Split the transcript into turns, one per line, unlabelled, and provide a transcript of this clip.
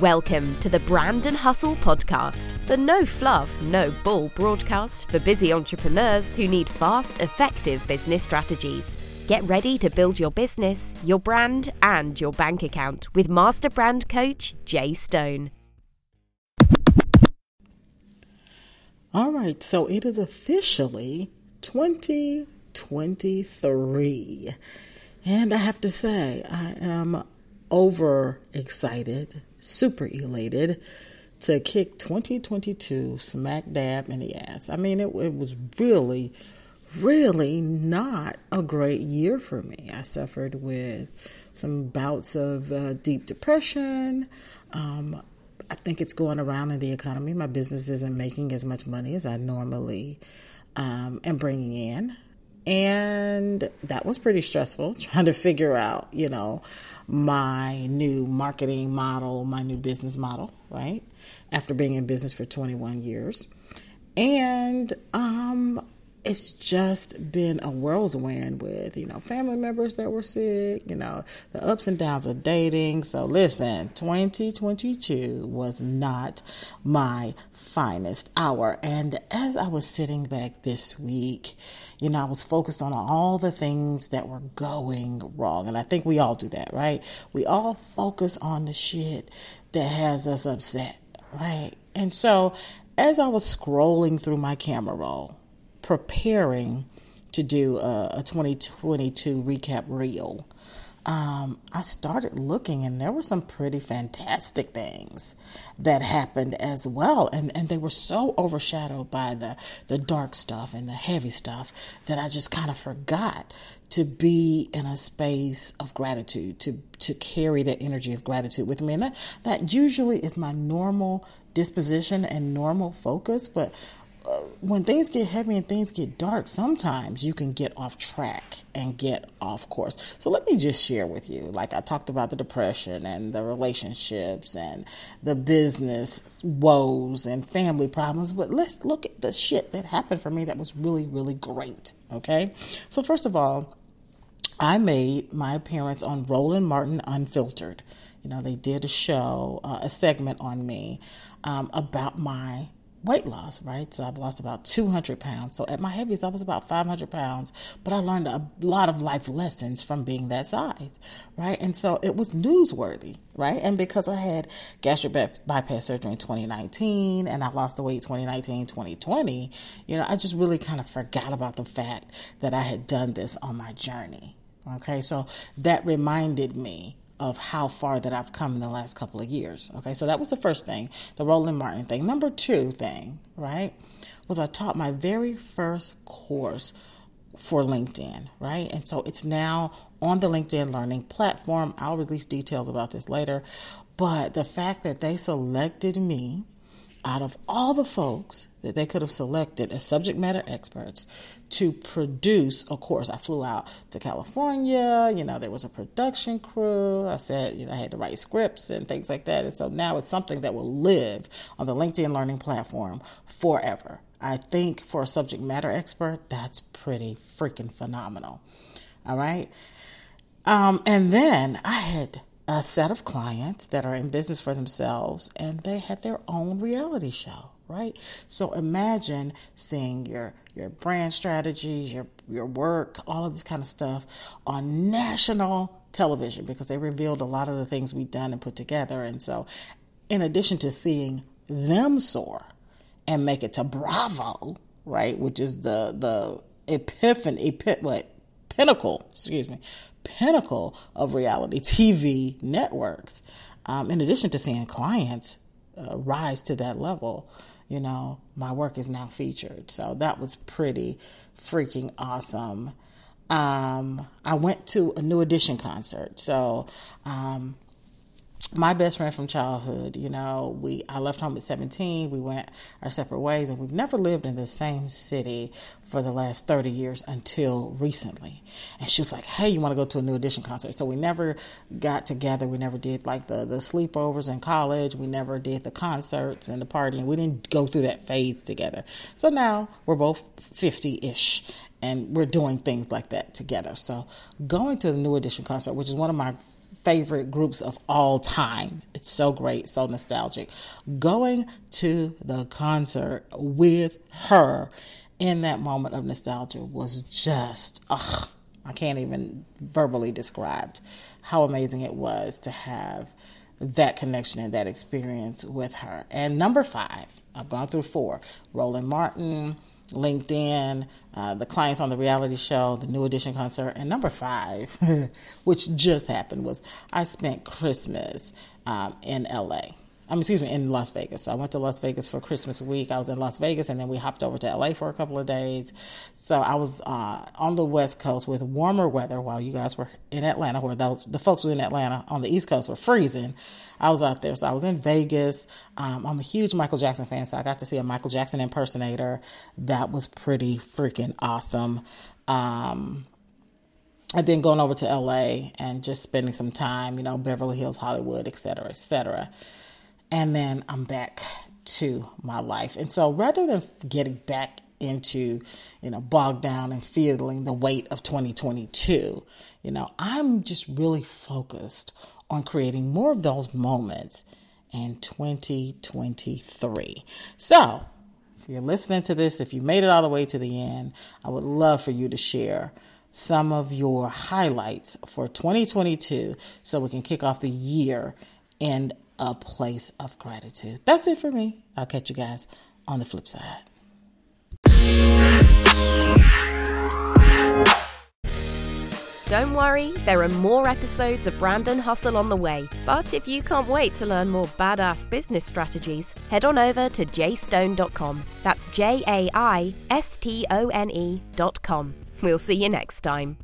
Welcome to the Brand and Hustle podcast, the no fluff, no bull broadcast for busy entrepreneurs who need fast, effective business strategies. Get ready to build your business, your brand, and your bank account with Master Brand Coach Jai Stone.
All right, so it is officially 2023. And I have to say, I am over excited, super elated to kick 2022 smack dab in the ass. I mean, it, it was really, really not a great year for me. I suffered with some bouts of uh, deep depression. Um, I think it's going around in the economy. My business isn't making as much money as I normally um, am bringing in. And that was pretty stressful trying to figure out, you know, my new marketing model, my new business model, right? After being in business for 21 years. And um, it's just been a whirlwind with, you know, family members that were sick, you know, the ups and downs of dating. So listen, 2022 was not my finest hour. And as I was sitting back this week, you know, I was focused on all the things that were going wrong. And I think we all do that, right? We all focus on the shit that has us upset, right? And so as I was scrolling through my camera roll, preparing to do a, a 2022 recap reel, um, I started looking, and there were some pretty fantastic things that happened as well, and and they were so overshadowed by the the dark stuff and the heavy stuff that I just kind of forgot to be in a space of gratitude, to to carry that energy of gratitude with me, and that that usually is my normal disposition and normal focus, but when things get heavy and things get dark, sometimes you can get off track and get off course. So let me just share with you. Like I talked about the depression and the relationships and the business woes and family problems, but let's look at the shit that happened for me that was really, really great. Okay. So, first of all, I made my appearance on Roland Martin Unfiltered. You know, they did a show, uh, a segment on me um, about my weight loss, right? So I've lost about 200 pounds. So at my heaviest, I was about 500 pounds, but I learned a lot of life lessons from being that size, right? And so it was newsworthy, right? And because I had gastric bypass surgery in 2019 and I lost the weight 2019, 2020, you know, I just really kind of forgot about the fact that I had done this on my journey. Okay, so that reminded me of how far that I've come in the last couple of years. Okay, so that was the first thing, the Roland Martin thing. Number two thing, right, was I taught my very first course for LinkedIn, right? And so it's now on the LinkedIn Learning platform. I'll release details about this later. But the fact that they selected me out of all the folks that they could have selected as subject matter experts to produce a course. I flew out to California, you know, there was a production crew. I said, you know, I had to write scripts and things like that. And so now it's something that will live on the LinkedIn learning platform forever. I think for a subject matter expert, that's pretty freaking phenomenal. All right. Um, and then I had a set of clients that are in business for themselves and they had their own reality show right? So imagine seeing your your brand strategies your your work all of this kind of stuff on national television because they revealed a lot of the things we've done and put together. And so in addition to seeing them soar and make it to bravo right which is the the epiphany epip, what? Pinnacle excuse me pinnacle of reality TV networks. Um, in addition to seeing clients uh, rise to that level, you know, my work is now featured. So that was pretty freaking awesome. Um, I went to a New Edition concert. So um, my best friend from childhood, you know, we I left home at 17, we went our separate ways and we've never lived in the same city for the last 30 years until recently. And she was like, "Hey, you want to go to a new edition concert?" So we never got together, we never did like the the sleepovers in college, we never did the concerts and the partying. We didn't go through that phase together. So now we're both 50-ish and we're doing things like that together. So going to the new edition concert, which is one of my favorite groups of all time. It's so great, so nostalgic. Going to the concert with her in that moment of nostalgia was just, ugh, I can't even verbally describe how amazing it was to have that connection and that experience with her. And number five, I've gone through four Roland Martin, LinkedIn, uh, the clients on the reality show, the New Edition concert, and number five, which just happened, was I spent Christmas um, in LA. I mean, excuse me, in Las Vegas. So I went to Las Vegas for Christmas week. I was in Las Vegas, and then we hopped over to LA for a couple of days. So I was uh, on the West Coast with warmer weather while you guys were in Atlanta, where those the folks were in Atlanta on the East Coast were freezing. I was out there, so I was in Vegas. Um, I'm a huge Michael Jackson fan, so I got to see a Michael Jackson impersonator. That was pretty freaking awesome. Um, and then going over to LA and just spending some time, you know, Beverly Hills, Hollywood, et cetera, et cetera and then I'm back to my life. And so rather than getting back into, you know, bogged down and feeling the weight of 2022, you know, I'm just really focused on creating more of those moments in 2023. So, if you're listening to this, if you made it all the way to the end, I would love for you to share some of your highlights for 2022 so we can kick off the year in a place of gratitude. That's it for me. I'll catch you guys on the flip side.
Don't worry, there are more episodes of Brand and Hustle on the way. But if you can't wait to learn more badass business strategies, head on over to jaistone.com. That's J A I S T O N E.com. We'll see you next time.